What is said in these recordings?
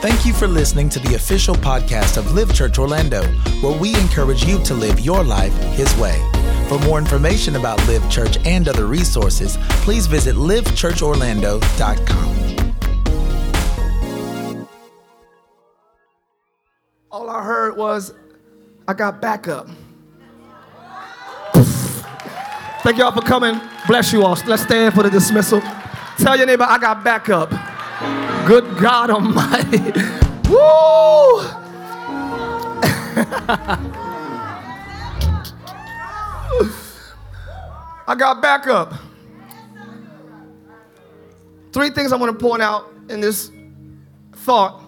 Thank you for listening to the official podcast of Live Church Orlando, where we encourage you to live your life His way. For more information about Live Church and other resources, please visit livechurchorlando.com. All I heard was, I got backup. Thank y'all for coming. Bless you all. Let's stand for the dismissal. Tell your neighbor, I got backup. Good God Almighty. Woo! I got backup. Three things I want to point out in this thought,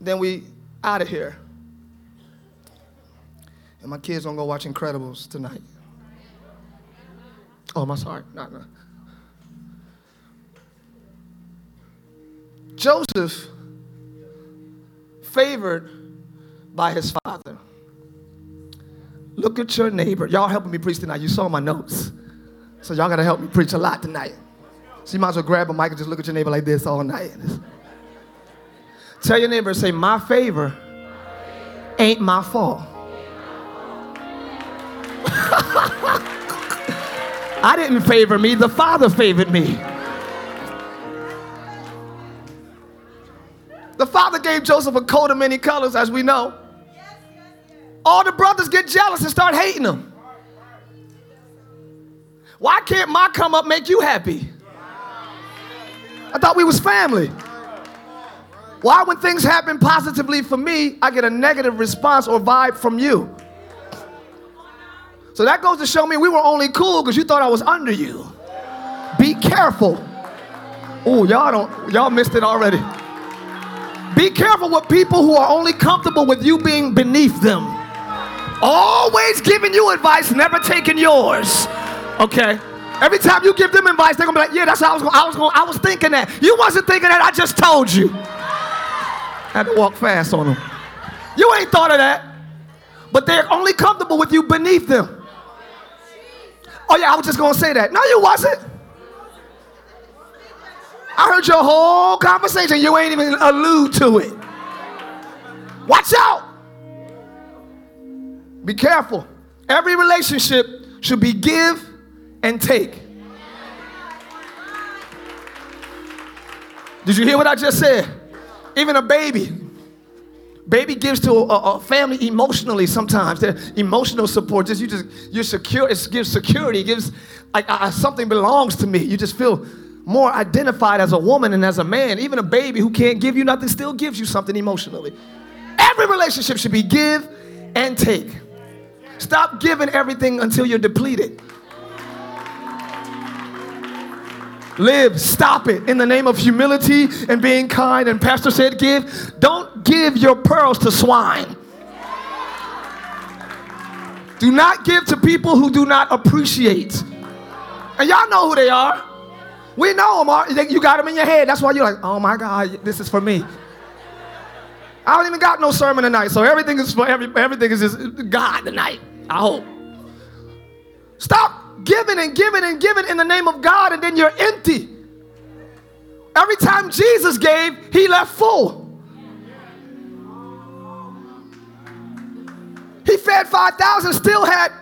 then we out of here. And my kids gonna go watch Incredibles tonight. Oh, I'm sorry. Not, not. Joseph, favored by his father. Look at your neighbor. Y'all helping me preach tonight. You saw my notes. So y'all gotta help me preach a lot tonight. So you might as well grab a mic and just look at your neighbor like this all night. Tell your neighbor, say, my favor ain't my fault. I didn't favor me, the Father favored me. The Father gave Joseph a coat of many colors, as we know. All the brothers get jealous and start hating him. Why can't my come up make you happy? I thought we was family. Why, when things happen positively for me, I get a negative response or vibe from you? So that goes to show me we were only cool because you thought I was under you. Be careful. Oh, y'all don't, y'all missed it already. Be careful with people who are only comfortable with you being beneath them. Always giving you advice, never taking yours. Okay? Every time you give them advice, they're gonna be like, yeah, that's how I was going, I was going, I was thinking that. You wasn't thinking that, I just told you. I had to walk fast on them. You ain't thought of that. But they're only comfortable with you beneath them. Oh yeah, I was just gonna say that. No, you wasn't. I heard your whole conversation. You ain't even allude to it. Watch out. Be careful. Every relationship should be give and take. Did you hear what I just said? Even a baby. Baby gives to a, a family emotionally sometimes. Their emotional support. Just you just you're secure. It gives security. It gives like uh, something belongs to me. You just feel more identified as a woman and as a man. Even a baby who can't give you nothing still gives you something emotionally. Every relationship should be give and take. Stop giving everything until you're depleted. Live, stop it in the name of humility and being kind. And Pastor said, give. Don't give your pearls to swine. Do not give to people who do not appreciate. And y'all know who they are. We know them. All. You got them in your head. That's why you're like, oh my God, this is for me. I don't even got no sermon tonight, so everything is for every, everything is just God tonight. I hope. Stop giving and giving and giving in the name of God, and then you're empty. Every time Jesus gave, he left full. He fed 5,000, still had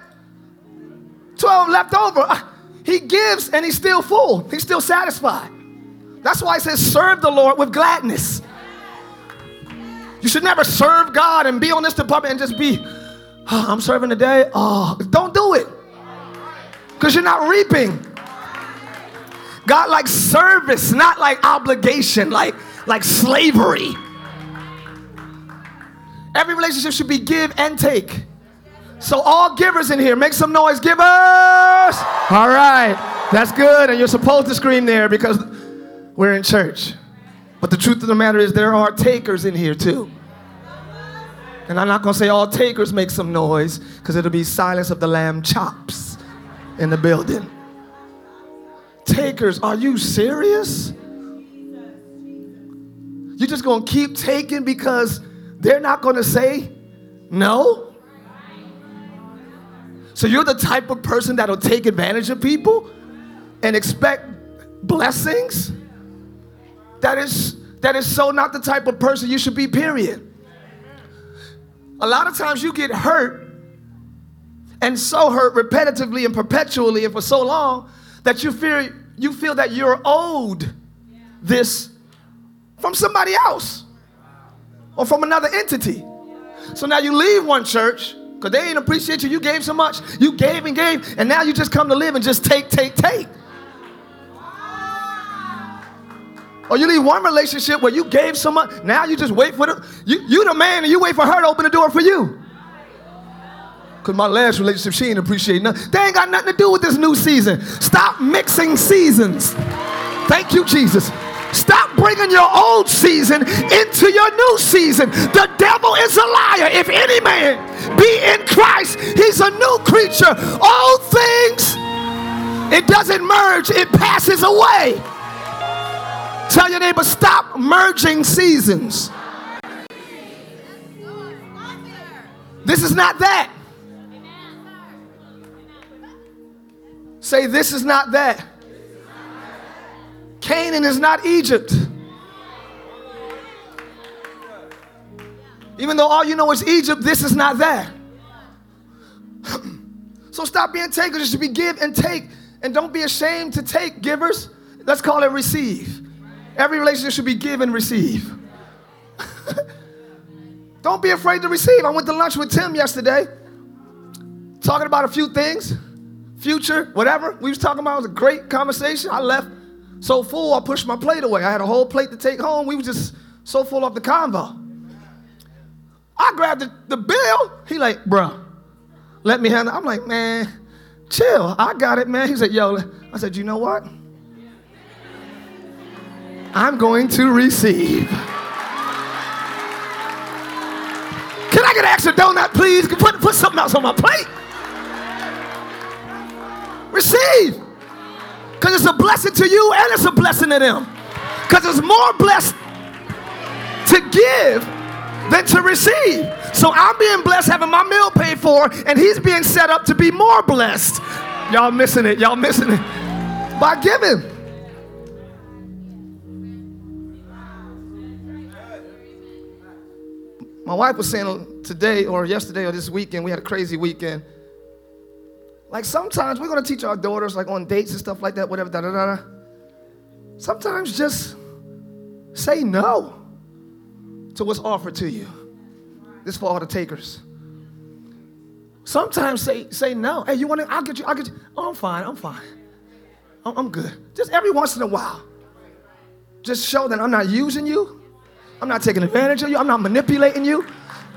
12 left over. He gives and he's still full. He's still satisfied. That's why he says, serve the Lord with gladness. You should never serve God and be on this department and just be, oh, I'm serving today. Oh, ah, don't do it. Because you're not reaping. God likes service, not like obligation, like, like slavery. Every relationship should be give and take. So all givers in here, make some noise, givers. All right, that's good. And you're supposed to scream there because we're in church. But the truth of the matter is there are takers in here too. And I'm not going to say all takers make some noise because it'll be silence of the lamb chops in the building. Takers, are you serious? You're just going to keep taking because they're not going to say no? So you're the type of person that'll take advantage of people and expect blessings? That is that is so not the type of person you should be, period. A lot of times you get hurt and so hurt repetitively and perpetually and for so long that you feel you feel that you're owed this from somebody else or from another entity. So now you leave one church because they ain't appreciate you. You gave so much. You gave and gave, and now you just come to live and just take, take, take. Or you leave one relationship where you gave so much, now you just wait for the you, you the man and you wait for her to open the door for you. Because my last relationship, she ain't appreciate nothing. They ain't got nothing to do with this new season. Stop mixing seasons. Thank you, Jesus. Stop bringing your old season into your new season. The devil is a liar. If any man be in Christ, he's a new creature. All things, it doesn't merge, it passes away. Tell your neighbor, stop merging seasons. This is not that. Say, this is not that. Canaan is not Egypt. Even though all you know is Egypt, this is not that. so stop being takers. You should be give and take. And don't be ashamed to take givers. Let's call it receive. Every relationship should be give and receive. Don't be afraid to receive. I went to lunch with Tim yesterday, talking about a few things, future, whatever. We was talking about. It was a great conversation. I left so full, I pushed my plate away. I had a whole plate to take home. We were just so full of the convo. I grabbed the, the bill. He like, bro, let me handle. I'm like, man, chill. I got it, man. He said, yo. I said, you know what? I'm going to receive. Can I get an extra donut, please? Put, put something else on my plate. Receive. Because it's a blessing to you and it's a blessing to them. Because it's more blessed to give than to receive. So I'm being blessed having my meal paid for, and he's being set up to be more blessed. Y'all missing it. Y'all missing it. By giving. My wife was saying today or yesterday or this weekend, we had a crazy weekend. Like sometimes we're gonna teach our daughters, like on dates and stuff like that, whatever, da da da. Sometimes just say no to what's offered to you. This for all the takers. Sometimes say say no. Hey, you want to? I'll get you. I'll get you. Oh, I'm fine. I'm fine. I'm, I'm good. Just every once in a while, just show that I'm not using you. I'm not taking advantage of you. I'm not manipulating you.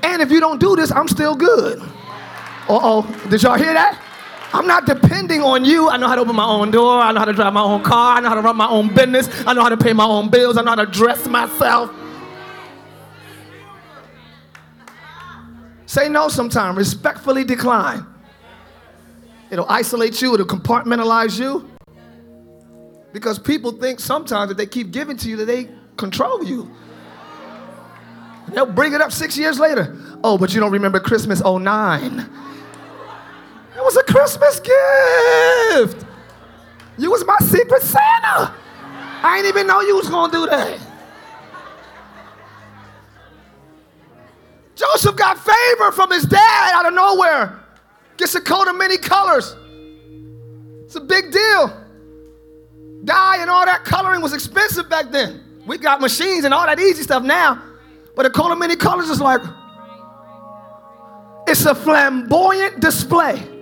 And if you don't do this, I'm still good. Uh oh. Did y'all hear that? I'm not depending on you. I know how to open my own door. I know how to drive my own car. I know how to run my own business. I know how to pay my own bills. I know how to dress myself. Say no sometime. Respectfully decline. It'll isolate you, it'll compartmentalize you. Because people think sometimes that they keep giving to you that they control you. They'll bring it up six years later. Oh, but you don't remember Christmas 09. Was a Christmas gift. You was my secret Santa. I didn't even know you was gonna do that. Joseph got favor from his dad out of nowhere. Gets a coat of many colors. It's a big deal. Dye and all that coloring was expensive back then. We got machines and all that easy stuff now. But a coat of many colors is like, it's a flamboyant display.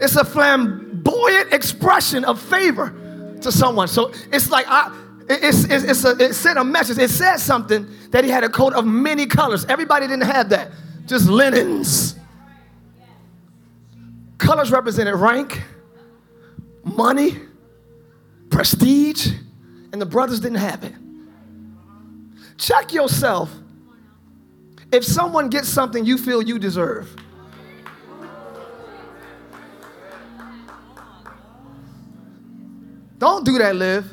It's a flamboyant expression of favor to someone. So it's like I, it's, it's, it's a, it sent a message. It said something that he had a coat of many colors. Everybody didn't have that. Just linens. Colors represented rank, money, prestige, and the brothers didn't have it. Check yourself if someone gets something you feel you deserve. Don't do that, Liv.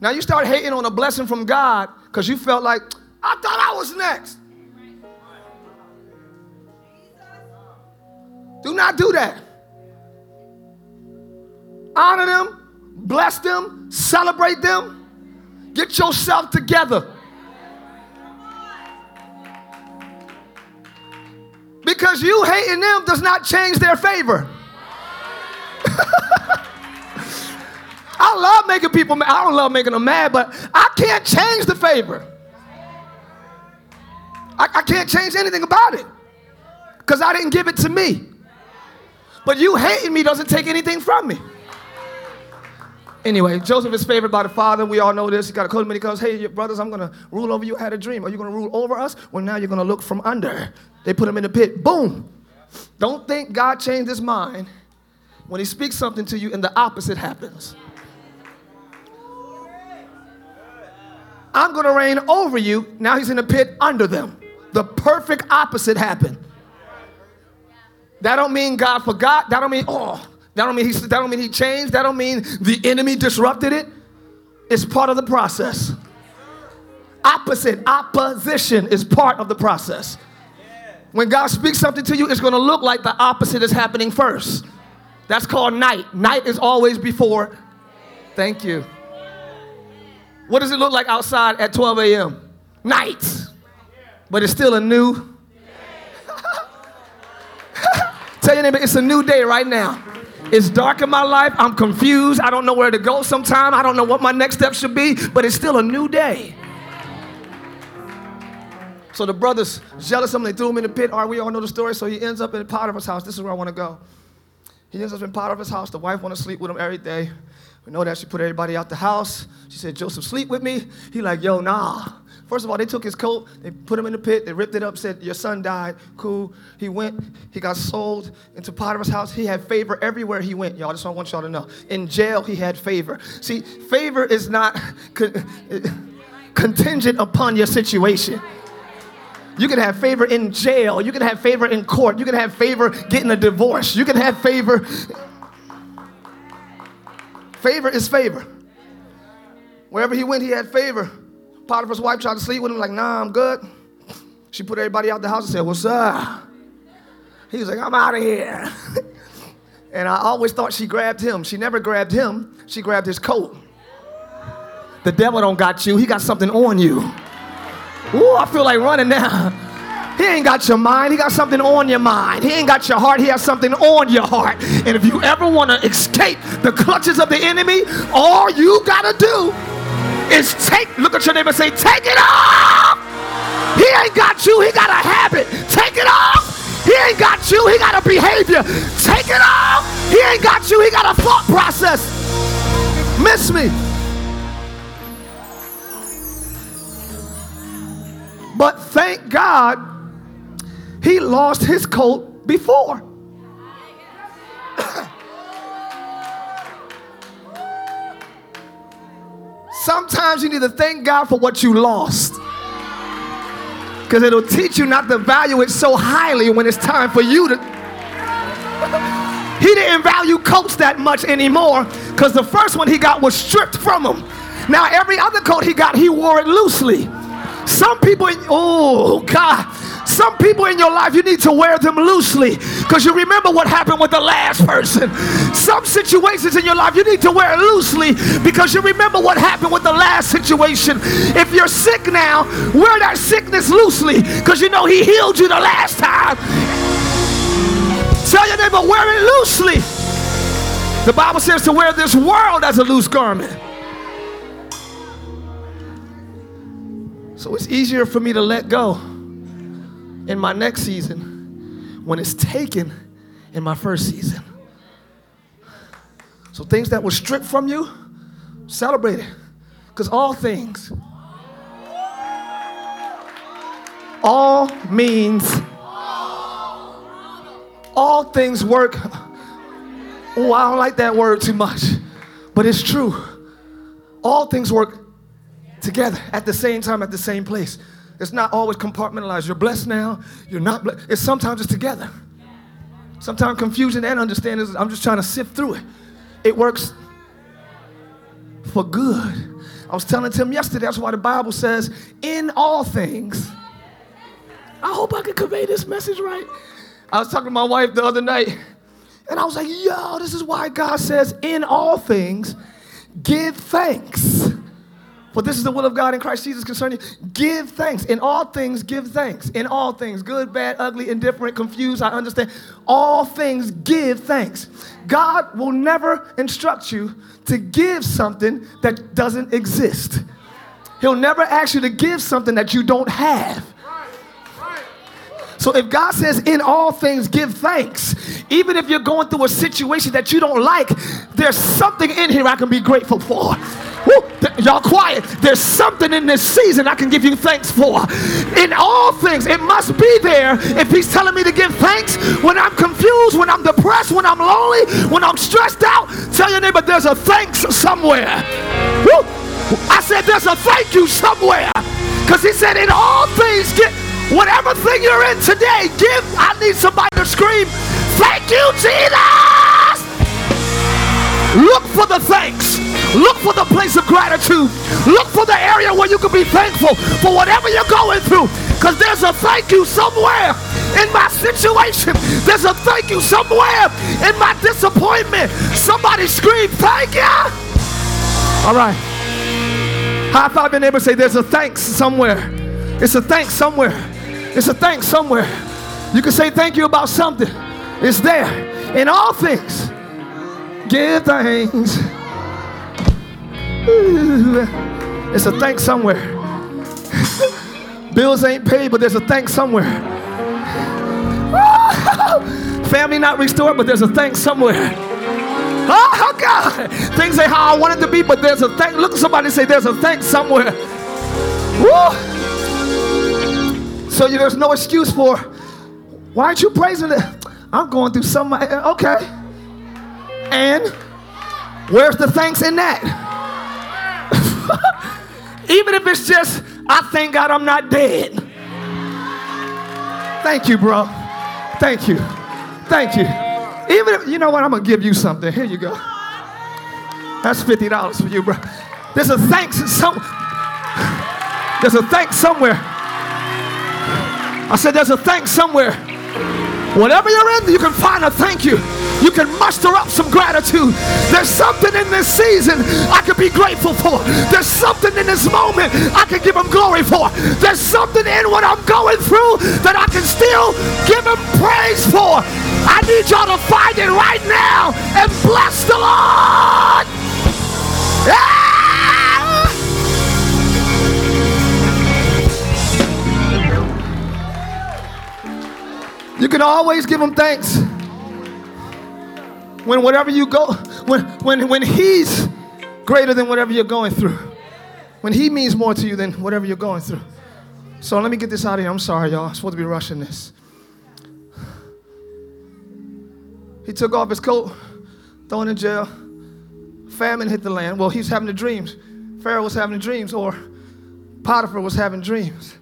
Now you start hating on a blessing from God because you felt like, I thought I was next. Do not do that. Honor them, bless them, celebrate them. Get yourself together. Because you hating them does not change their favor. I love making people mad. I don't love making them mad, but I can't change the favor. I, I can't change anything about it because I didn't give it to me. But you hating me doesn't take anything from me. Anyway, Joseph is favored by the father. We all know this. He got a code he goes, hey, brothers, I'm going to rule over you. I had a dream. Are you going to rule over us? Well, now you're going to look from under. They put him in the pit. Boom. Don't think God changed his mind when he speaks something to you and the opposite happens. I'm going to reign over you. Now he's in the pit under them. The perfect opposite happened. That don't mean God forgot. That don't mean, oh, that don't mean he, that don't mean he changed. That don't mean the enemy disrupted it. It's part of the process. Opposite, opposition is part of the process. When God speaks something to you, it's going to look like the opposite is happening first. That's called night. Night is always before. Thank you. What does it look like outside at 12 a.m.? Night. But it's still a new. Tell your neighbor, it's a new day right now. It's dark in my life. I'm confused. I don't know where to go sometime. I don't know what my next step should be, but it's still a new day. So the brothers jealous of him. They threw him in the pit. All right, we all know the story. So he ends up in Potiphar's house. This is where I want to go. He ends up in Potiphar's house. The wife want to sleep with him every day. We know that she put everybody out the house. She said, Joseph, sleep with me. He like, yo, nah. First of all, they took his coat, they put him in the pit, they ripped it up, said, Your son died. Cool. He went, he got sold into Potiphar's house. He had favor everywhere he went, y'all. Just want y'all to know. In jail, he had favor. See, favor is not contingent upon your situation. You can have favor in jail. You can have favor in court. You can have favor getting a divorce. You can have favor. Favor is favor. Wherever he went, he had favor. Potiphar's wife tried to sleep with him, like, nah, I'm good. She put everybody out the house and said, What's up? He was like, I'm out of here. and I always thought she grabbed him. She never grabbed him, she grabbed his coat. The devil don't got you, he got something on you. Ooh, I feel like running now. He ain't got your mind, he got something on your mind. He ain't got your heart, he has something on your heart. And if you ever want to escape the clutches of the enemy, all you gotta do is take, look at your neighbor say, take it off. He ain't got you, he got a habit. Take it off. He ain't got you, he got a behavior. Take it off. He ain't got you, he got a thought process. Miss me. But thank God he lost his coat before. Sometimes you need to thank God for what you lost. Because it'll teach you not to value it so highly when it's time for you to. he didn't value coats that much anymore because the first one he got was stripped from him. Now, every other coat he got, he wore it loosely. Some people, oh God, some people in your life, you need to wear them loosely because you remember what happened with the last person. Some situations in your life, you need to wear loosely because you remember what happened with the last situation. If you're sick now, wear that sickness loosely because you know He healed you the last time. Tell your neighbor, wear it loosely. The Bible says to wear this world as a loose garment. So it's easier for me to let go in my next season when it's taken in my first season. So things that were stripped from you, celebrate it. Because all things, all means, all things work. Oh, I don't like that word too much, but it's true. All things work together at the same time, at the same place. It's not always compartmentalized. You're blessed now, you're not blessed. It's sometimes it's together. Sometimes confusion and understanding, I'm just trying to sift through it. It works for good. I was telling Tim yesterday, that's why the Bible says, in all things. I hope I can convey this message right. I was talking to my wife the other night, and I was like, yo, this is why God says, in all things, give thanks. For this is the will of God in Christ Jesus concerning you. Give thanks. In all things, give thanks. In all things, good, bad, ugly, indifferent, confused, I understand. All things, give thanks. God will never instruct you to give something that doesn't exist. He'll never ask you to give something that you don't have. So if God says, in all things, give thanks, even if you're going through a situation that you don't like, there's something in here I can be grateful for. Woo, th- y'all quiet. There's something in this season I can give you thanks for. In all things, it must be there if He's telling me to give thanks when I'm confused, when I'm depressed, when I'm lonely, when I'm stressed out. Tell your neighbor there's a thanks somewhere. Woo. I said there's a thank you somewhere. Because He said, in all things, get. Whatever thing you're in today, give. I need somebody to scream, Thank you, Jesus! Look for the thanks. Look for the place of gratitude. Look for the area where you can be thankful for whatever you're going through. Because there's a thank you somewhere in my situation. There's a thank you somewhere in my disappointment. Somebody scream, Thank you! All right. High five your neighbor say, There's a thanks somewhere. It's a thanks somewhere. It's a thanks somewhere. You can say thank you about something. It's there. In all things, give thanks. It's a thank somewhere. Bills ain't paid, but there's a thank somewhere. Family not restored, but there's a thank somewhere. Oh God, things ain't how I want it to be, but there's a thank. Look at somebody say there's a thank somewhere. Woo! So there's no excuse for why aren't you praising it? I'm going through some. Okay, and where's the thanks in that? Even if it's just, I thank God I'm not dead. Thank you, bro. Thank you. Thank you. Even if, you know what, I'm going to give you something. Here you go. That's $50 for you, bro. There's a thanks some, There's a thanks somewhere. I said there's a thanks somewhere. Whatever you're in, you can find a thank you. You can muster up some gratitude. There's something in this season I can be grateful for. There's something in this moment I can give him glory for. There's something in what I'm going through that I can still give him praise for. I need y'all to find it right now and bless the Lord. Yeah! You can always give him thanks. When whatever you go, when when when he's greater than whatever you're going through. When he means more to you than whatever you're going through. So let me get this out of here. I'm sorry, y'all. I'm supposed to be rushing this. He took off his coat, thrown in jail. Famine hit the land. Well, he's having the dreams. Pharaoh was having dreams, or Potiphar was having dreams.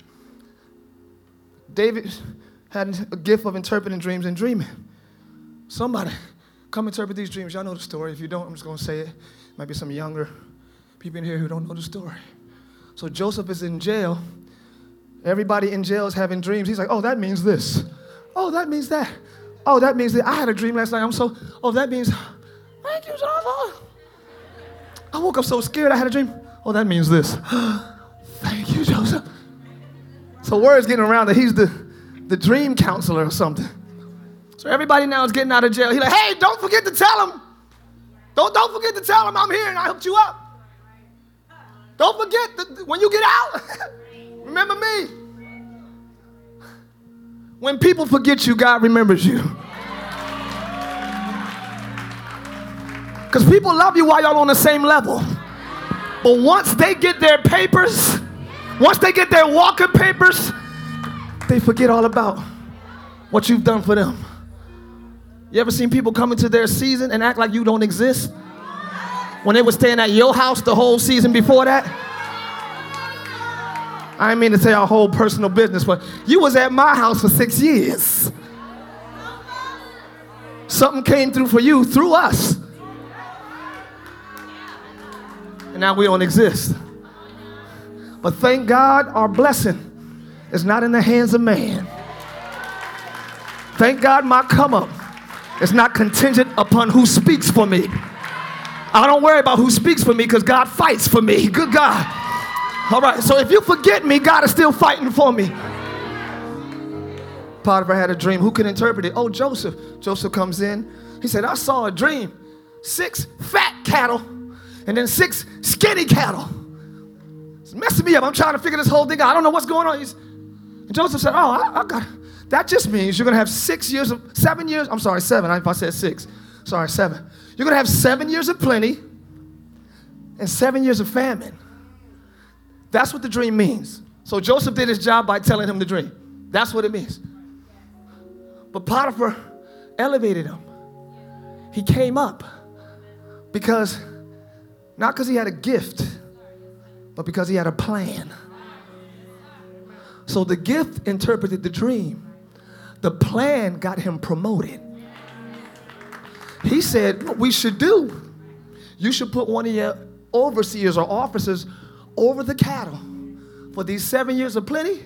David had a gift of interpreting dreams and dreaming. Somebody, come interpret these dreams. Y'all know the story. If you don't, I'm just going to say it. Might be some younger people in here who don't know the story. So Joseph is in jail. Everybody in jail is having dreams. He's like, oh, that means this. Oh, that means that. Oh, that means that. I had a dream last night. I'm so, oh, that means, thank you, Joseph. I woke up so scared. I had a dream. Oh, that means this. thank you, Joseph. So word's getting around that he's the, the dream counselor or something. So everybody now is getting out of jail. He's like, hey, don't forget to tell him. Don't, don't forget to tell him I'm here and I hooked you up. Don't forget that when you get out, remember me. When people forget you, God remembers you. Because people love you while y'all on the same level. But once they get their papers, once they get their walking papers, they forget all about what you've done for them. You ever seen people come into their season and act like you don't exist? When they were staying at your house the whole season before that? I didn't mean to say our whole personal business, but you was at my house for six years. Something came through for you through us. And now we don't exist. But thank God our blessing is not in the hands of man. Thank God my come up is not contingent upon who speaks for me. I don't worry about who speaks for me because God fights for me. Good God. All right, so if you forget me, God is still fighting for me. Potiphar had a dream. Who can interpret it? Oh, Joseph. Joseph comes in. He said, I saw a dream. Six fat cattle and then six skinny cattle. It's messing me up. I'm trying to figure this whole thing out. I don't know what's going on. He's, Joseph said, Oh, I, I got that just means you're gonna have six years of seven years. I'm sorry, seven. If I said six, sorry, seven. You're gonna have seven years of plenty and seven years of famine. That's what the dream means. So Joseph did his job by telling him the dream. That's what it means. But Potiphar elevated him. He came up because, not because he had a gift, but because he had a plan. So the gift interpreted the dream, the plan got him promoted. He said, What we should do, you should put one of your overseers or officers over the cattle for these seven years of plenty.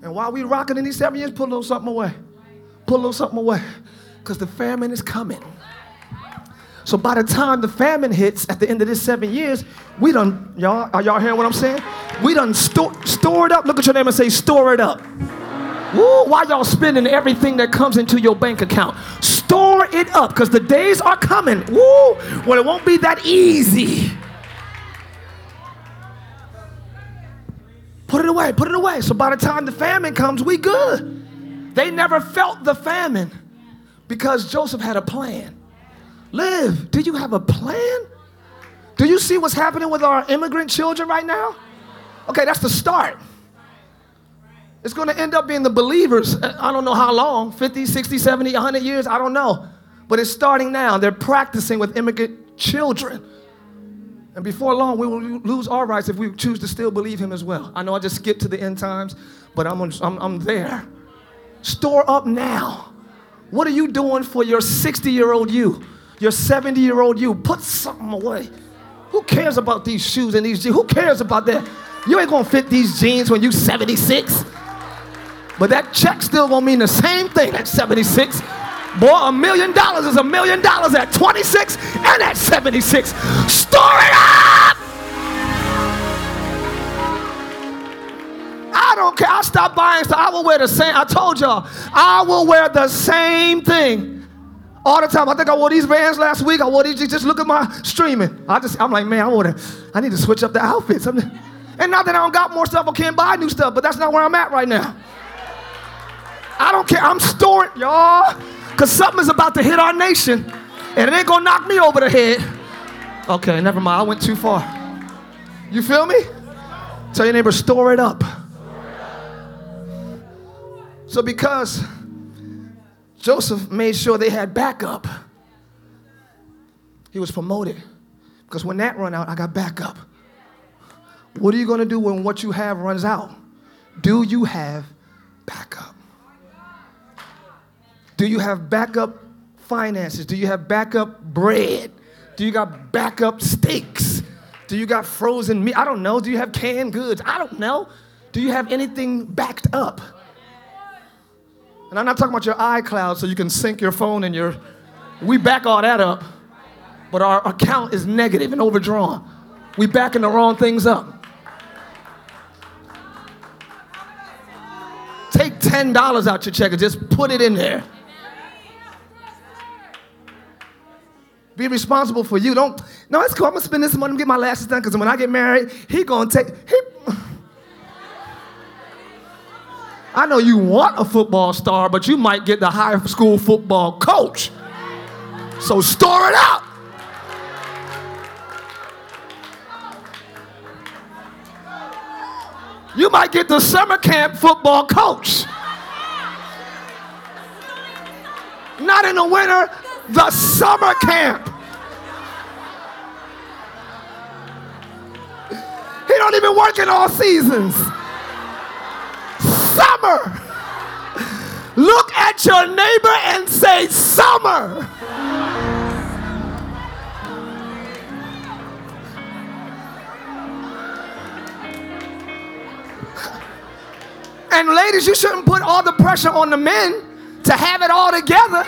And while we rocking in these seven years, put a little something away. Put a little something away. Because the famine is coming. So by the time the famine hits at the end of this seven years, we done, y'all, are y'all hearing what I'm saying? We done store, store it up. Look at your name and say, store it up. Woo, why y'all spending everything that comes into your bank account? Store it up because the days are coming. Woo, when it won't be that easy. Put it away, put it away. So by the time the famine comes, we good. They never felt the famine because Joseph had a plan. Live, do you have a plan? Do you see what's happening with our immigrant children right now? Okay, that's the start. It's going to end up being the believers. I don't know how long 50, 60, 70, 100 years, I don't know. But it's starting now. They're practicing with immigrant children. And before long, we will lose our rights if we choose to still believe him as well. I know I just skipped to the end times, but I'm, I'm, I'm there. Store up now. What are you doing for your 60 year old you, your 70 year old you? Put something away. Who cares about these shoes and these jeans? Who cares about that? You ain't gonna fit these jeans when you 76. But that check still gonna mean the same thing at 76. Boy, a million dollars is a million dollars at 26 and at 76. Store it up! I don't care. I stop buying stuff. I will wear the same. I told y'all, I will wear the same thing all the time. I think I wore these vans last week. I wore these. Just look at my streaming. I just, I'm like, man, I want to. I need to switch up the outfits. And not that I don't got more stuff or can't buy new stuff, but that's not where I'm at right now. I don't care. I'm storing, y'all. Because something is about to hit our nation and it ain't gonna knock me over the head. Okay, never mind. I went too far. You feel me? Tell your neighbor, store it up. So, because Joseph made sure they had backup, he was promoted. Because when that run out, I got backup. What are you gonna do when what you have runs out? Do you have backup? Do you have backup finances? Do you have backup bread? Do you got backup steaks? Do you got frozen meat? I don't know. Do you have canned goods? I don't know. Do you have anything backed up? And I'm not talking about your iCloud so you can sync your phone and your. We back all that up, but our account is negative and overdrawn. We backing the wrong things up. Take $10 out your check and just put it in there. Be responsible for you. Don't. No, it's cool. I'm gonna spend this money to get my lashes done. Because when I get married, he gonna take. He, I know you want a football star, but you might get the high school football coach. So store it up. You might get the summer camp football coach. Not in the winter, the summer camp. He don't even work in all seasons. Summer. Look at your neighbor and say summer. And ladies, you shouldn't put all the pressure on the men to have it all together.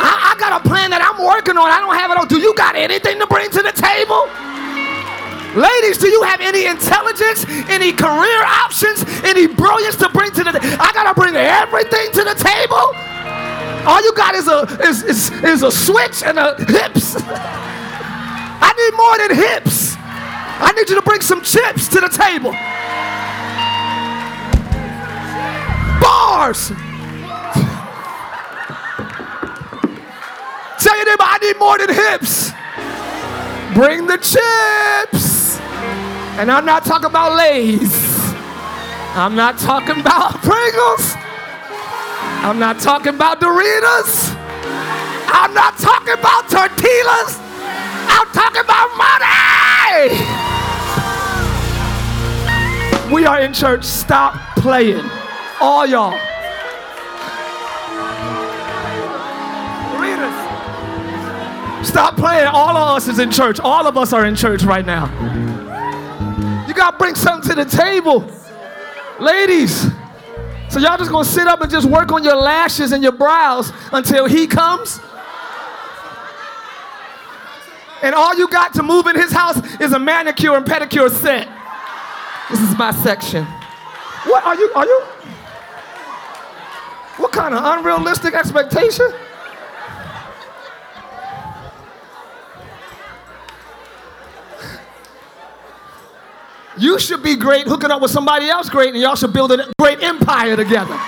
I, I got a plan that I'm working on. I don't have it all. Do you got anything to bring to the table? Ladies, do you have any intelligence, any career options, any brilliance to bring to the I gotta bring everything to the table. All you got is a is, is, is a switch and a hips. I need more than hips. I need you to bring some chips to the table. Bars. Tell your neighbor, I need more than hips. Bring the chips. And I'm not talking about Lay's. I'm not talking about Pringles. I'm not talking about Doritos. I'm not talking about tortillas. I'm talking about money. We are in church. Stop playing. All y'all. Stop playing. All of us is in church. All of us are in church right now. You got to bring something to the table. Ladies, so y'all just going to sit up and just work on your lashes and your brows until he comes? And all you got to move in his house is a manicure and pedicure set. This is my section. What are you? Are you? What kind of unrealistic expectation? You should be great hooking up with somebody else great, and y'all should build a great empire together.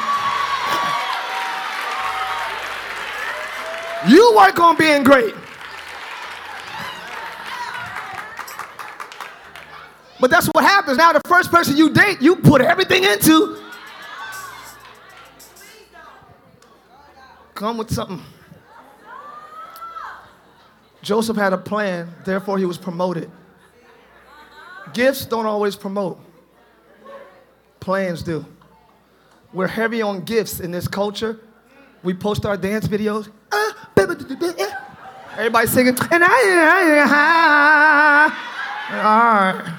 You work on being great. But that's what happens. Now, the first person you date, you put everything into. Come with something. Joseph had a plan, therefore, he was promoted. Gifts don't always promote, plans do. We're heavy on gifts in this culture. We post our dance videos. Ah, everybody singing. And I, all right.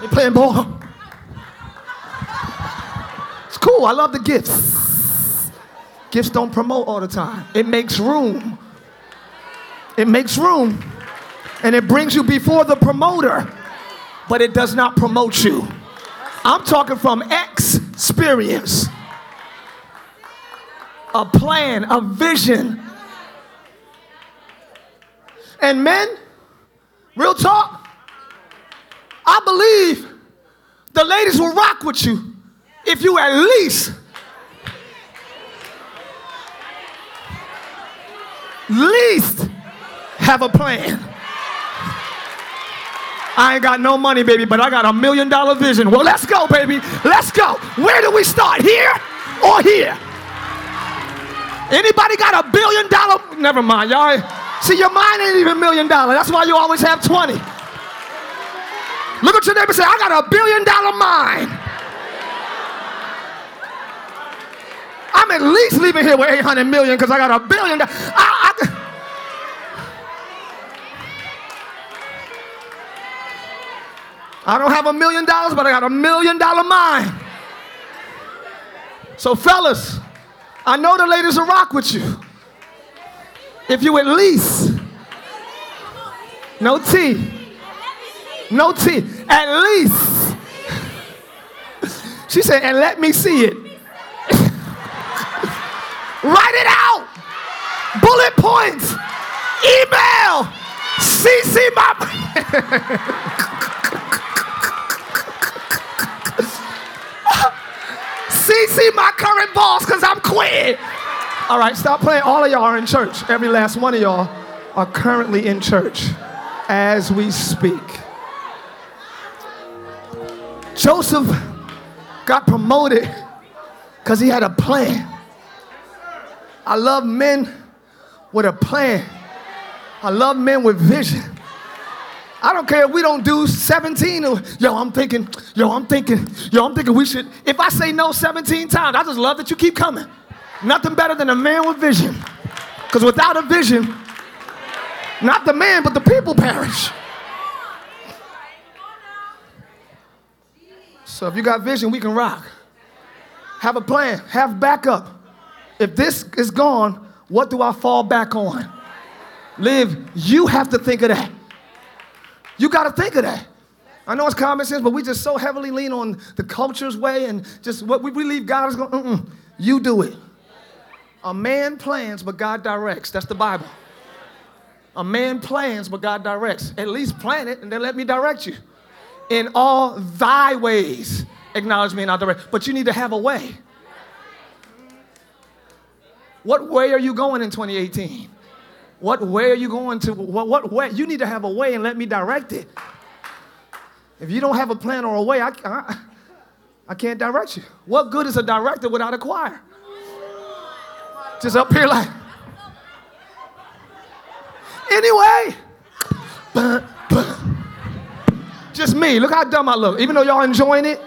They playing ball. It's cool. I love the gifts. Gifts don't promote all the time. It makes room. It makes room. And it brings you before the promoter but it does not promote you. I'm talking from experience. A plan, a vision. And men, real talk, I believe the ladies will rock with you if you at least least have a plan. I ain't got no money, baby, but I got a million dollar vision. Well, let's go, baby. Let's go. Where do we start? Here or here? Anybody got a billion dollar? Never mind, y'all. See, your mind ain't even million dollar. That's why you always have 20. Look at your neighbor say, I got a billion dollar mind. I'm at least leaving here with 800 million because I got a billion. I, I, I don't have a million dollars, but I got a million dollar mind. So, fellas, I know the ladies will rock with you. If you at least, no tea, no tea, at least. She said, and let me see it. Write it out. Bullet points. Email. CC my. CC my current boss because I'm quitting. All right, stop playing. All of y'all are in church. Every last one of y'all are currently in church as we speak. Joseph got promoted because he had a plan. I love men with a plan. I love men with vision. I don't care if we don't do 17. Or, yo, I'm thinking, yo, I'm thinking, yo, I'm thinking we should. If I say no 17 times, I just love that you keep coming. Nothing better than a man with vision. Because without a vision, not the man, but the people perish. So if you got vision, we can rock. Have a plan, have backup. If this is gone, what do I fall back on? Live, you have to think of that. You got to think of that. I know it's common sense, but we just so heavily lean on the culture's way and just what we believe God is going. Mm-mm. You do it. A man plans, but God directs. That's the Bible. A man plans, but God directs. At least plan it, and then let me direct you. In all thy ways, acknowledge me and I'll direct. But you need to have a way. What way are you going in 2018? What way are you going to? What, what way? You need to have a way and let me direct it. If you don't have a plan or a way, I, I, I can't direct you. What good is a director without a choir? Just up here like. Anyway, just me. Look how dumb I look. Even though y'all enjoying it,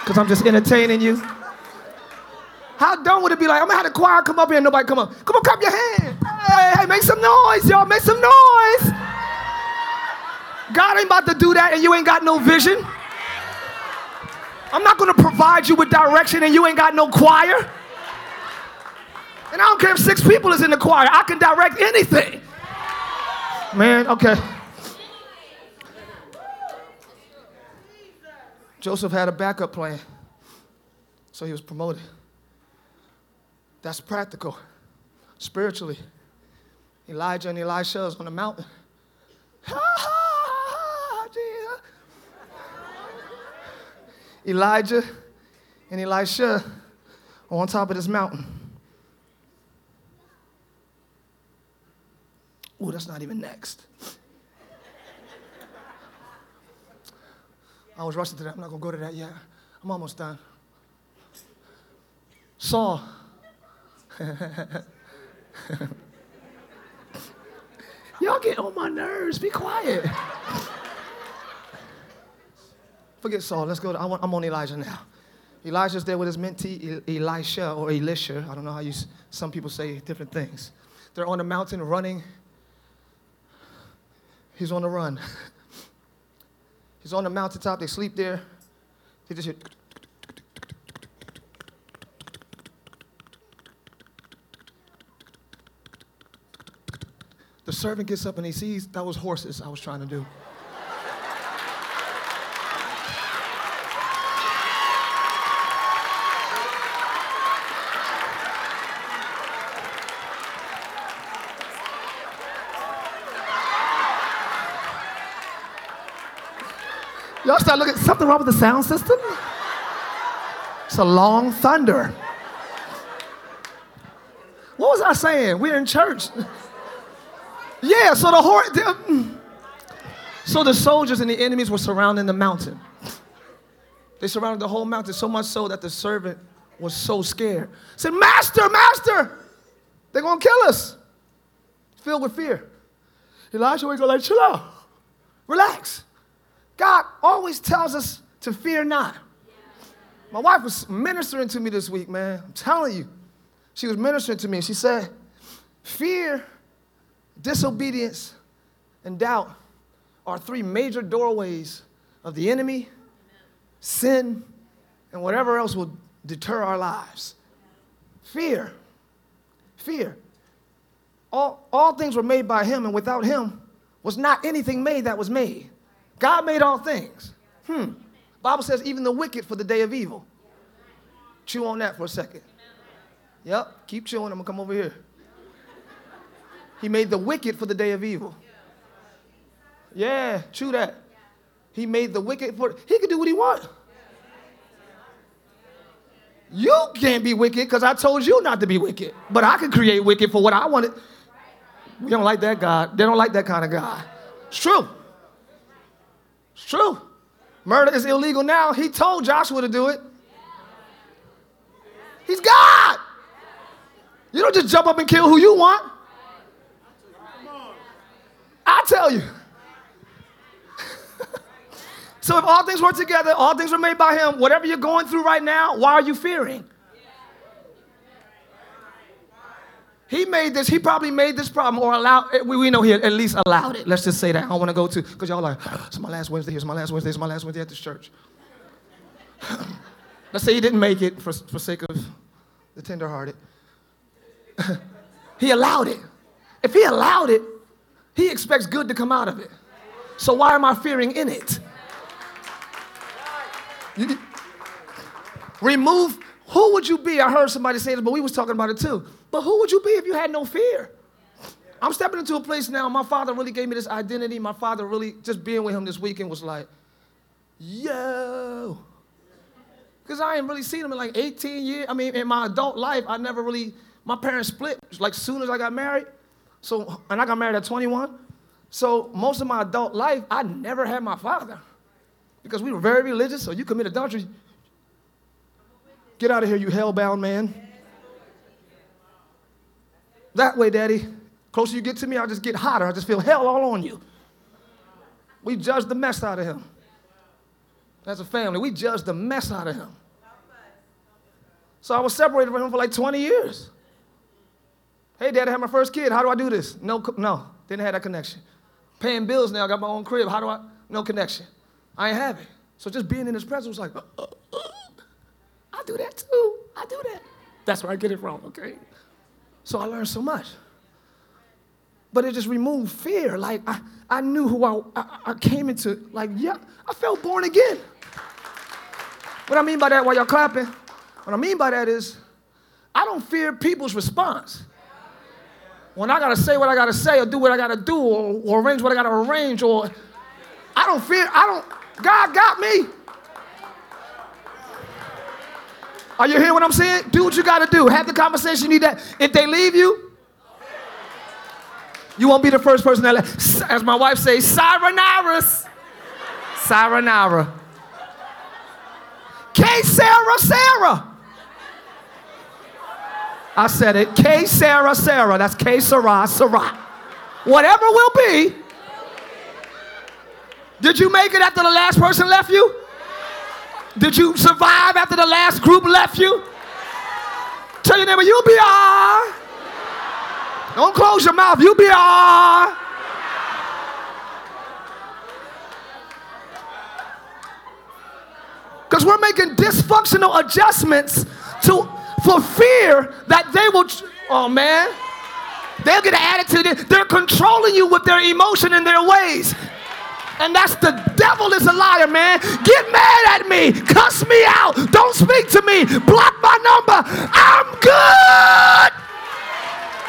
because I'm just entertaining you. How dumb would it be like, I'm gonna have the choir come up here and nobody come up. Come on, clap your hand. Hey, hey, make some noise, y'all. Make some noise. God ain't about to do that and you ain't got no vision. I'm not gonna provide you with direction and you ain't got no choir. And I don't care if six people is in the choir, I can direct anything. Man, okay. Joseph had a backup plan, so he was promoted. That's practical. Spiritually, Elijah and Elisha is on the mountain. Elijah and Elisha on top of this mountain. Oh, that's not even next. I was rushing to that. I'm not going to go to that yet. I'm almost done. Saul. Y'all get on my nerves. Be quiet. Forget Saul. Let's go. To, I am on Elijah now. Elijah's there with his mentee, Elisha or Elisha. I don't know how you. Some people say different things. They're on the mountain running. He's on the run. He's on the mountaintop. They sleep there. They just hear. The servant gets up and he sees that was horses I was trying to do. Y'all start looking, something wrong with the sound system? It's a long thunder. What was I saying? We're in church. Yeah, so the horse. Mm. So the soldiers and the enemies were surrounding the mountain. They surrounded the whole mountain so much so that the servant was so scared. Said, Master, Master, they're gonna kill us. Filled with fear. Elijah would go like, chill out. Relax. God always tells us to fear not. My wife was ministering to me this week, man. I'm telling you. She was ministering to me. She said, Fear, disobedience, and doubt are three major doorways of the enemy, sin, and whatever else will deter our lives. Fear. Fear. All, all things were made by him, and without him was not anything made that was made. God made all things. Hmm. Bible says even the wicked for the day of evil. Chew on that for a second. Yep, keep chewing. I'm gonna come over here. He made the wicked for the day of evil. Yeah, true that. He made the wicked for he could do what he want. You can't be wicked because I told you not to be wicked. But I can create wicked for what I wanted. We don't like that God. They don't like that kind of God. It's true. It's true. Murder is illegal now. He told Joshua to do it. He's God. You don't just jump up and kill who you want. I tell you. so if all things work together, all things were made by him, whatever you're going through right now, why are you fearing? He made this, he probably made this problem or allowed, eh, we, we know he at least allowed it. Let's just say that. I don't want to go to, because y'all like, it's my last Wednesday, it's my last Wednesday, it's my last Wednesday at this church. Let's say he didn't make it for, for sake of the tenderhearted. he allowed it. If he allowed it, he expects good to come out of it. So why am I fearing in it? You- remove, who would you be? I heard somebody say this, but we was talking about it too. But who would you be if you had no fear? I'm stepping into a place now. My father really gave me this identity. My father really, just being with him this weekend was like, yo. Because I ain't really seen him in like 18 years. I mean, in my adult life, I never really, my parents split like soon as I got married. So, and I got married at 21. So most of my adult life, I never had my father. Because we were very religious, so you commit adultery. Get out of here, you hell-bound man. That way, Daddy. Closer you get to me, I just get hotter. I just feel hell all on you. We judged the mess out of him. As a family, we judged the mess out of him. So I was separated from him for like 20 years. Hey, Dad, I had my first kid. How do I do this? No, no, didn't have that connection. Paying bills now, I got my own crib. How do I? No connection. I ain't have it. So just being in his presence was like, uh, uh, uh. I do that too. I do that. That's where I get it from, okay? So I learned so much. But it just removed fear. Like I, I knew who I, I, I came into. Like, yeah, I felt born again. What I mean by that, while y'all clapping, what I mean by that is, I don't fear people's response. When I gotta say what I gotta say, or do what I gotta do, or, or arrange what I gotta arrange, or I don't fear, I don't, God got me. Are you hearing what I'm saying? Do what you gotta do. Have the conversation you need that. If they leave you, you won't be the first person that, as my wife says, sayonara. Sayonara. Que sera sera. I said it. Que sera sera. That's Que sera sera. Whatever will be. Did you make it after the last person left you? Did you survive after the last group left you? Tell your neighbor, you'll be all right. Don't close your mouth. You'll be all right. Because we're making dysfunctional adjustments to for fear that they will. Oh man, they'll get an attitude. They're controlling you with their emotion and their ways. And that's the devil is a liar, man. Get mad at me, cuss me out, don't speak to me, block my number. I'm good.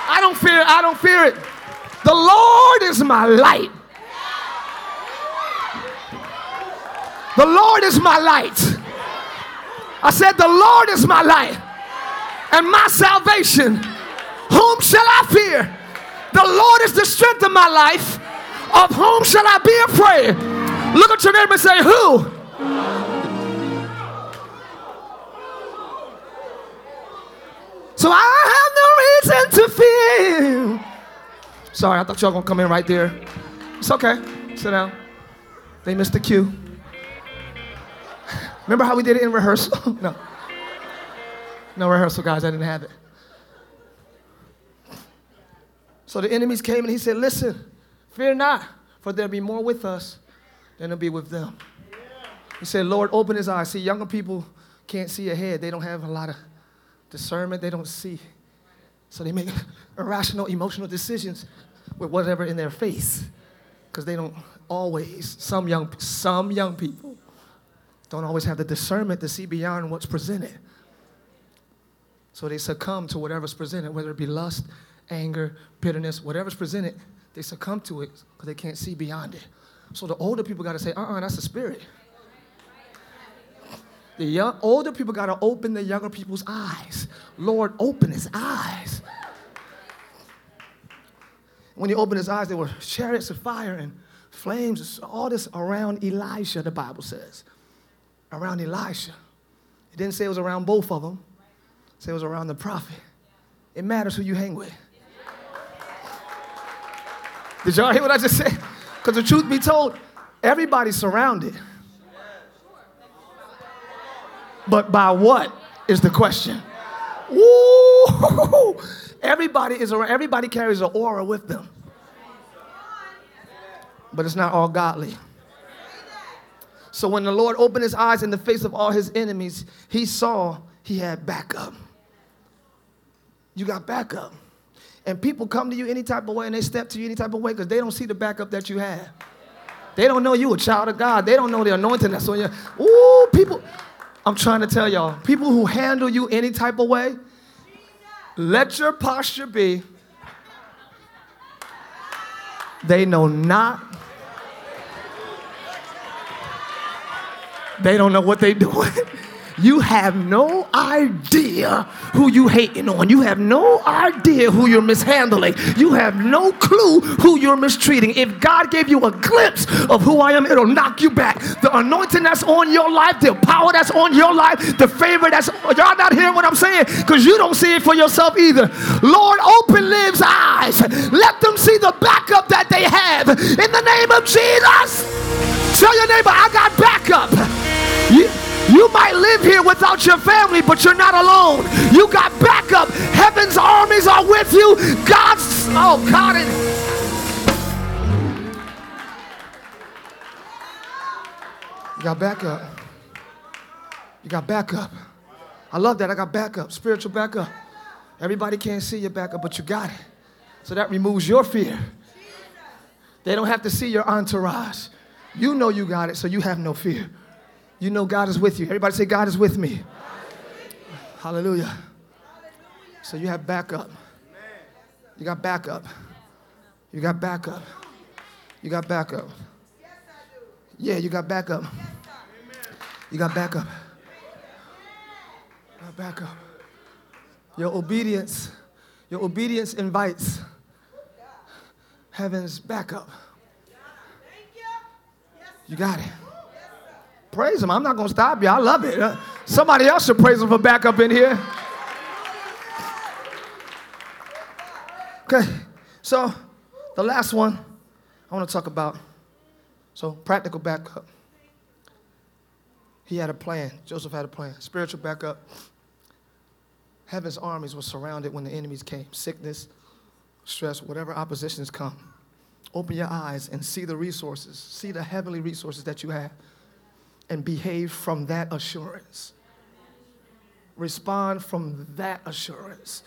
I don't fear, it. I don't fear it. The Lord is my light. The Lord is my light. I said, The Lord is my light and my salvation. Whom shall I fear? The Lord is the strength of my life. Of whom shall I be afraid? Look at your neighbor and say, Who? So I have no reason to fear. Sorry, I thought y'all gonna come in right there. It's okay. Sit down. They missed the cue. Remember how we did it in rehearsal? no. No rehearsal, guys. I didn't have it. So the enemies came and he said, Listen, fear not, for there'll be more with us than there'll be with them. He said, Lord, open his eyes. See, younger people can't see ahead. They don't have a lot of discernment. They don't see. So they make irrational, emotional decisions with whatever in their face. Because they don't always, some young, some young people don't always have the discernment to see beyond what's presented. So they succumb to whatever's presented, whether it be lust, anger, bitterness, whatever's presented, they succumb to it because they can't see beyond it. So the older people got to say, uh uh that's the spirit. The young, older people got to open the younger people's eyes. Lord, open his eyes. When he opened his eyes, there were chariots of fire and flames, all this around Elijah, the Bible says. Around Elisha. It didn't say it was around both of them, said it was around the prophet. It matters who you hang with. Did y'all hear what I just said? Because the truth be told, everybody's surrounded. But by what is the question? Ooh, everybody is around, everybody carries an aura with them. But it's not all godly. So when the Lord opened his eyes in the face of all his enemies, he saw he had backup. You got backup. And people come to you any type of way and they step to you any type of way because they don't see the backup that you have. They don't know you a child of God. They don't know the anointing that's on you. Ooh, people. I'm trying to tell y'all, people who handle you any type of way, let your posture be. They know not. They don't know what they're doing. You have no idea who you hating on. You have no idea who you're mishandling. You have no clue who you're mistreating. If God gave you a glimpse of who I am, it'll knock you back. The anointing that's on your life, the power that's on your life, the favor that's y'all not hearing what I'm saying because you don't see it for yourself either. Lord, open Liv's eyes. Let them see the backup that they have. In the name of Jesus. Tell your neighbor, I got backup. You, you might live here without your family, but you're not alone. You got backup. Heaven's armies are with you. God's, oh, God. It, you got backup. You got backup. I love that. I got backup, spiritual backup. Everybody can't see your backup, but you got it. So that removes your fear. They don't have to see your entourage. You know you got it, so you have no fear. You know God is with you. Everybody say, God is with me. Is with. Hallelujah. Hallelujah. So you have backup. You got backup. You got backup. You got backup. Yeah, you got backup. You got backup. You got backup. Your obedience, your obedience invites heaven's backup. You got it. Praise him. I'm not going to stop you. I love it. Uh, somebody else should praise him for backup in here. Okay, so the last one I want to talk about. So, practical backup. He had a plan. Joseph had a plan. Spiritual backup. Heaven's armies were surrounded when the enemies came sickness, stress, whatever oppositions come. Open your eyes and see the resources, see the heavenly resources that you have and behave from that assurance. Respond from that assurance.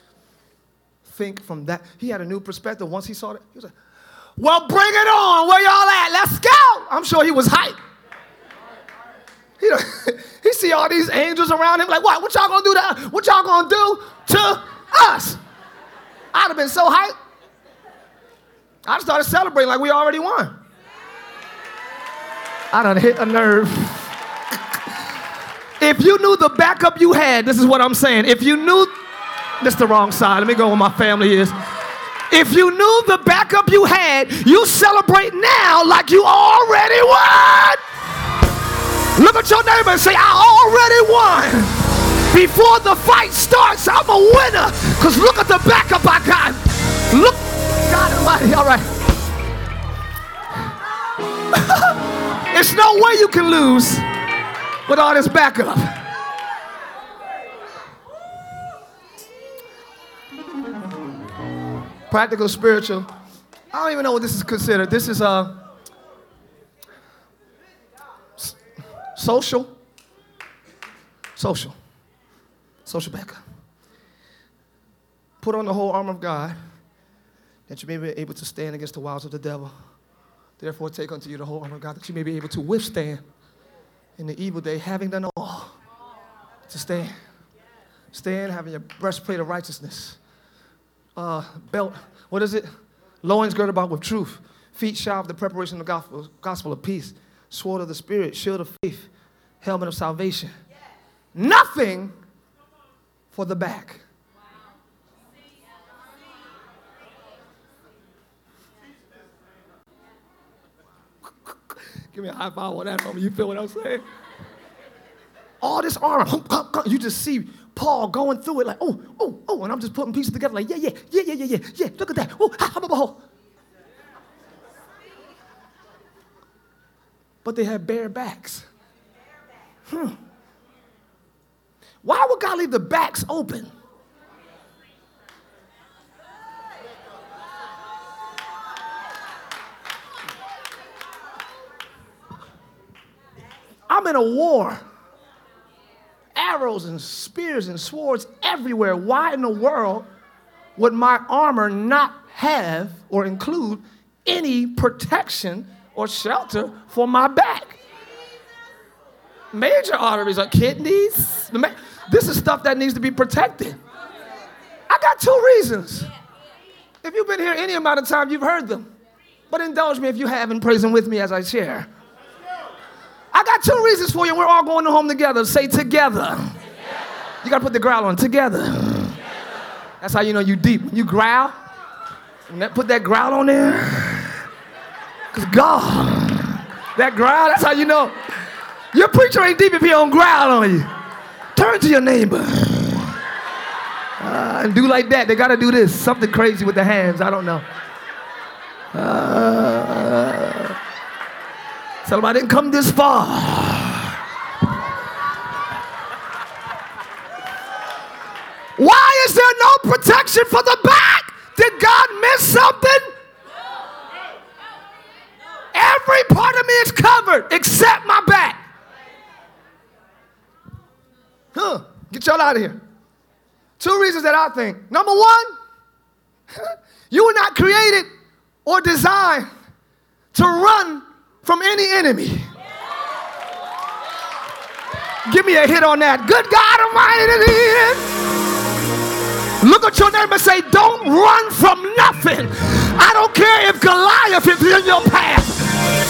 Think from that. He had a new perspective once he saw it. He was like, Well, bring it on. Where y'all at? Let's go. I'm sure he was hyped. He, he see all these angels around him, like, what? What y'all gonna do to What y'all gonna do to us? I'd have been so hyped. I started celebrating like we already won. I done hit a nerve. If you knew the backup you had, this is what I'm saying. If you knew, this the wrong side. Let me go where my family is. If you knew the backup you had, you celebrate now like you already won. Look at your neighbor and say, I already won. Before the fight starts, I'm a winner. Because look at the backup I got. Look, God Almighty, all right. There's no way you can lose with all this backup. Practical, spiritual. I don't even know what this is considered. This is uh, social, social, social backup. Put on the whole armor of God that you may be able to stand against the wiles of the devil. Therefore, take unto you the whole armor of God that you may be able to withstand in the evil day, having done all to stand. Stand, having your breastplate of righteousness, uh, belt, what is it? Loins girded about with truth, feet shod with the preparation of the gospel, gospel of peace, sword of the Spirit, shield of faith, helmet of salvation. Nothing for the back. Give me a high five on that moment. You feel what I'm saying? All this armor, you just see Paul going through it like, oh, oh, oh, and I'm just putting pieces together like, yeah, yeah, yeah, yeah, yeah, yeah, yeah. Look at that. Oh, ha, ha, ha, ha. But they had bare backs. Hmm. Why would God leave the backs open? I'm in a war. Arrows and spears and swords everywhere. Why in the world would my armor not have or include any protection or shelter for my back. Major arteries are kidneys. This is stuff that needs to be protected. I got two reasons. If you've been here any amount of time, you've heard them. But indulge me if you haven't, praise them with me as I share. I got two reasons for you. We're all going home together. Say together. You got to put the growl on together. That's how you know you deep. You growl, and put that growl on there. Because God, that growl, that's how you know. Your preacher ain't deep if he don't growl on you. Turn to your neighbor. Uh, and do like that. They got to do this. Something crazy with the hands. I don't know. Uh, tell them I didn't come this far. Why is there no protection for the back? Did God miss something? Every part of me is covered except my back. Huh. Get y'all out of here. Two reasons that I think. Number one, you were not created or designed to run from any enemy. Give me a hit on that. Good God Almighty. Look at your neighbor and say, Don't run from nothing. I don't care if Goliath is in your path.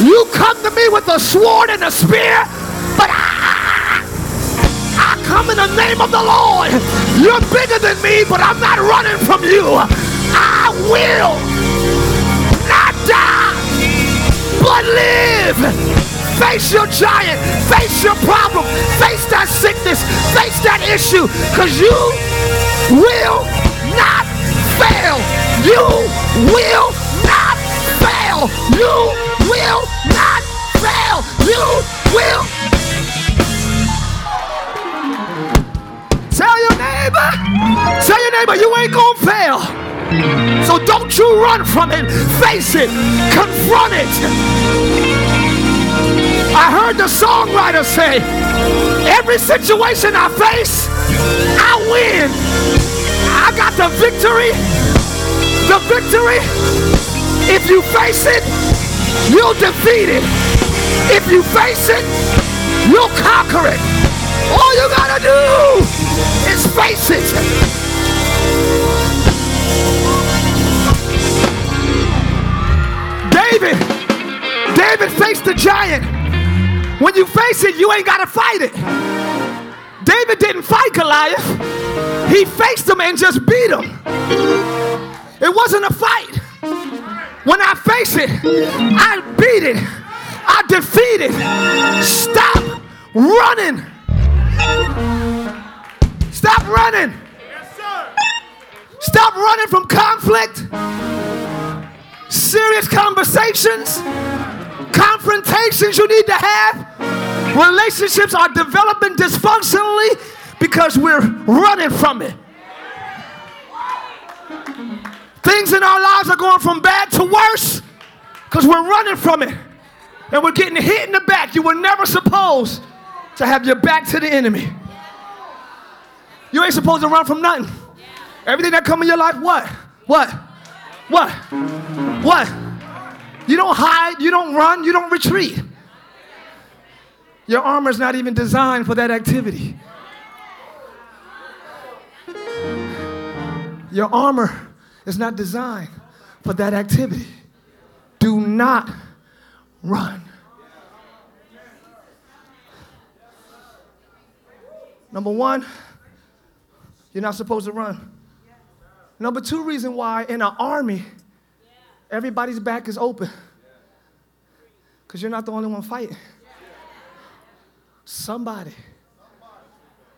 You come to me with a sword and a spear, but I, I come in the name of the Lord. You're bigger than me, but I'm not running from you. I will not die, but live. Face your giant. Face your problem. Face that sickness. Face that issue. Because you will not fail. You will not fail. You will not fail. You will. Tell your neighbor. Tell your neighbor you ain't gonna fail. So don't you run from it. Face it. Confront it. I heard the songwriter say, every situation I face, I win. I got the victory. The victory. If you face it, you'll defeat it. If you face it, you'll conquer it. All you gotta do is face it. David, David faced the giant. When you face it, you ain't got to fight it. David didn't fight Goliath, he faced him and just beat him. It wasn't a fight. When I face it, I beat it, I defeat it. Stop running. Stop running. Stop running from conflict, serious conversations confrontations you need to have. Relationships are developing dysfunctionally because we're running from it. Things in our lives are going from bad to worse because we're running from it. And we're getting hit in the back. You were never supposed to have your back to the enemy. You ain't supposed to run from nothing. Everything that come in your life, what? What? What? What? You don't hide, you don't run, you don't retreat. Your armor is not even designed for that activity. Your armor is not designed for that activity. Do not run. Number one, you're not supposed to run. Number two reason why in an army, Everybody's back is open. Because you're not the only one fighting. Somebody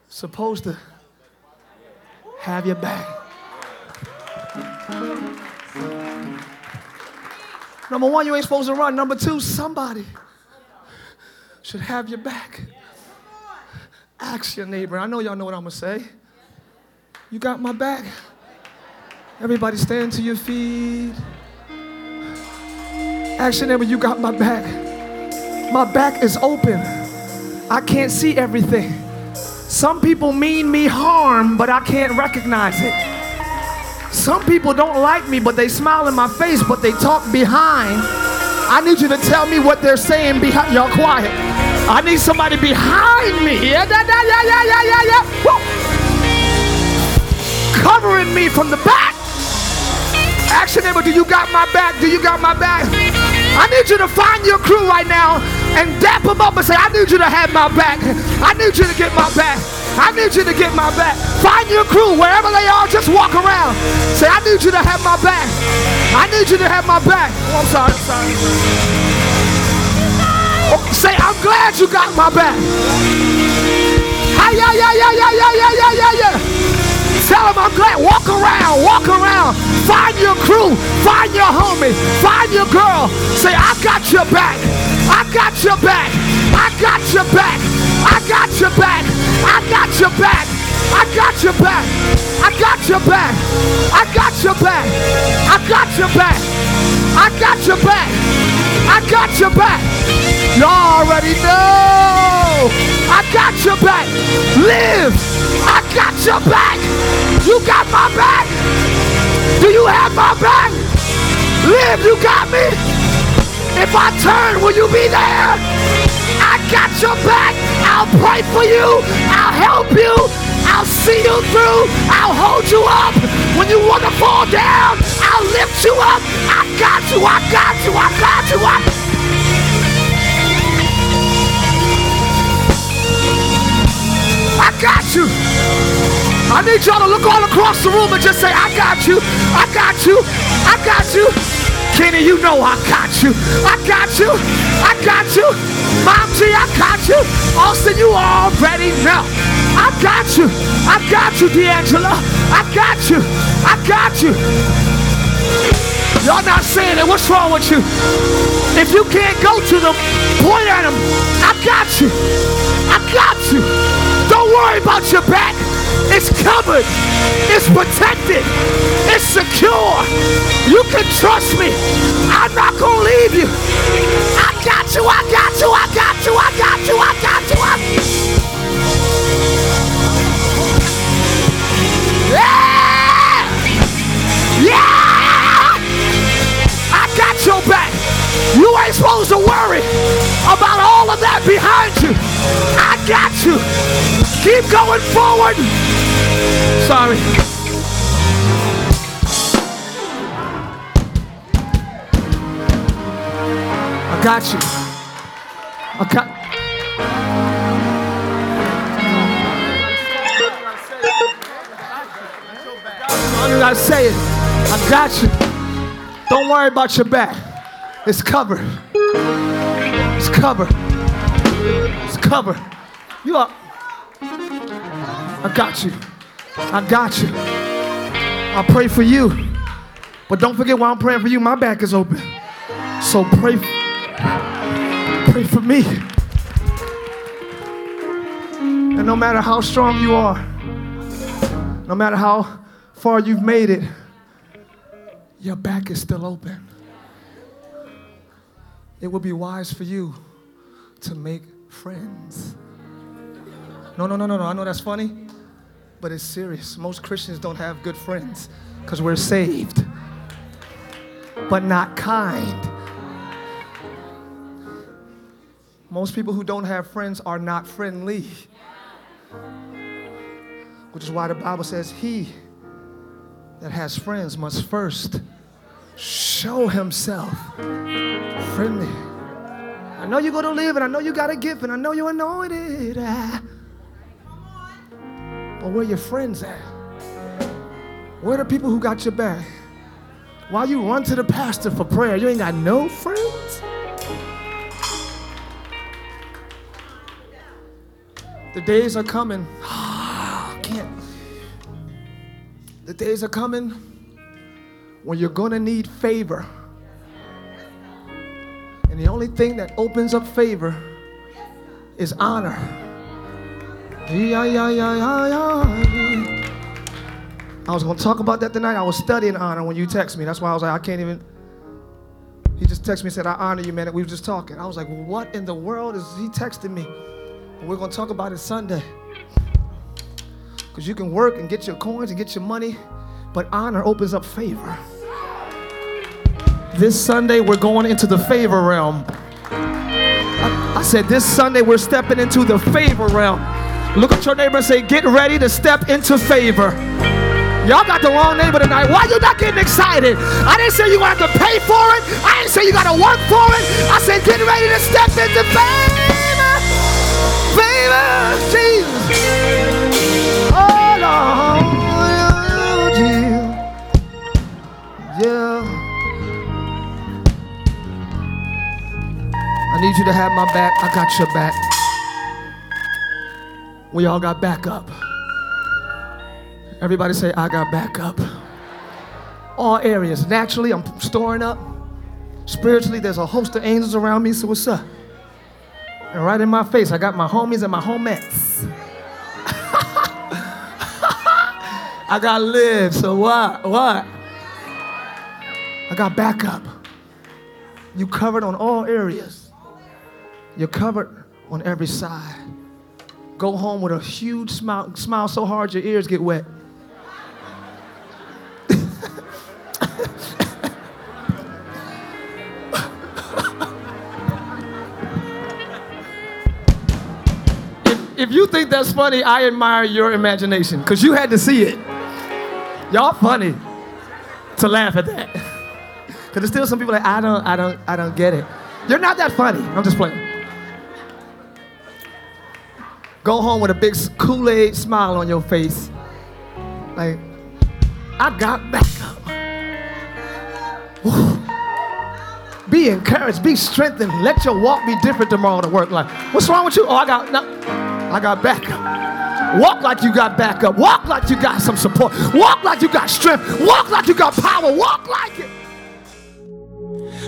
supposed to have your back. Number one, you ain't supposed to run. Number two, somebody should have your back. Ask your neighbor. I know y'all know what I'm gonna say. You got my back. Everybody stand to your feet. Action neighbor, you got my back. My back is open. I can't see everything. Some people mean me harm, but I can't recognize it. Some people don't like me, but they smile in my face, but they talk behind I need you to tell me what they're saying behind y'all quiet. I need somebody behind me. Yeah, yeah, yeah, yeah, yeah, yeah, yeah. Woo. Covering me from the back. Your neighbor, do you got my back? Do you got my back? I need you to find your crew right now and dap them up and say, I need you to have my back. I need you to get my back. I need you to get my back. Find your crew wherever they are. Just walk around. Say, I need you to have my back. I need you to have my back. Oh, I'm sorry. I'm sorry. Say, I'm glad you got my back. Hi, yeah, yeah, yeah, yeah, yeah, yeah, yeah, yeah. Tell them I'm glad. Walk around, walk around. Find your crew, find your homie, find your girl. Say, I got your back. I got your back. I got your back. I got your back. I got your back. I got your back. I got your back. I got your back. I got your back. I got your back. I got your back. Y'all already know. I got your back. Live. I got your back. You got my back. Do you have my back? Live, you got me. If I turn, will you be there? I got your back. I'll pray for you. I'll help you. I'll see you through. I'll hold you up. When you want to fall down, I'll lift you up. I got you. I got you. I got you. I got you. I need y'all to look all across the room and just say, I got you. I got you. I got you. Kenny, you know I got you. I got you. I got you. Mom G, I got you. Austin, you already know. I got you. I got you, D'Angelo. I got you. I got you. Y'all not saying it. What's wrong with you? If you can't go to them, point at them. I got you. I got you. Don't worry about your back. It's covered. It's protected. It's secure. You can trust me. I'm not going to leave you. I got you. I got you. I got you. I got you. I got you. I Yeah! You ain't supposed to worry about all of that behind you. I got you. Keep going forward. Sorry. I got you. I got. I say it. I got you. Don't worry about your back. It's covered. It's covered. It's covered. You are. I got you. I got you. I pray for you. But don't forget while I'm praying for you, my back is open. So pray, pray for me. And no matter how strong you are, no matter how far you've made it, your back is still open. It would be wise for you to make friends. No, no, no, no, no. I know that's funny, but it's serious. Most Christians don't have good friends because we're saved, but not kind. Most people who don't have friends are not friendly, which is why the Bible says, He that has friends must first show himself friendly. I know you're going to live, and I know you got a gift, and I know you're anointed. ah. But where your friends at? Where the people who got your back? Why you run to the pastor for prayer? You ain't got no friends? The days are coming. I can't. The days are coming when you're gonna need favor. And the only thing that opens up favor is honor. I was gonna talk about that tonight. I was studying honor when you text me. That's why I was like, I can't even. He just texted me and said, I honor you, man. We were just talking. I was like, what in the world is he texting me? And we're gonna talk about it Sunday. Because you can work and get your coins and get your money, but honor opens up favor. This Sunday, we're going into the favor realm. I, I said, This Sunday, we're stepping into the favor realm. Look at your neighbor and say, Get ready to step into favor. Y'all got the wrong neighbor tonight. Why you not getting excited? I didn't say you have to pay for it. I didn't say you got to work for it. I said, Get ready to step into favor. Favor, Jesus. Oh, Lord. Yeah. I need you to have my back. I got your back. We all got backup. Everybody say, I got backup. All areas. Naturally, I'm storing up. Spiritually, there's a host of angels around me, so what's up? And right in my face, I got my homies and my homettes. I got live, so what? What? I got backup. You covered on all areas. You're covered on every side. Go home with a huge smile, smile so hard your ears get wet. if, if you think that's funny, I admire your imagination because you had to see it. Y'all funny to laugh at that. Because there's still some people like, I don't, I don't, I don't get it. You're not that funny. I'm just playing. Go home with a big Kool Aid smile on your face. Like, I got backup. Be encouraged, be strengthened. Let your walk be different tomorrow to work. Like, what's wrong with you? Oh, I got no, I got backup. Walk like you got backup. Walk like you got some support. Walk like you got strength. Walk like you got power. Walk like it.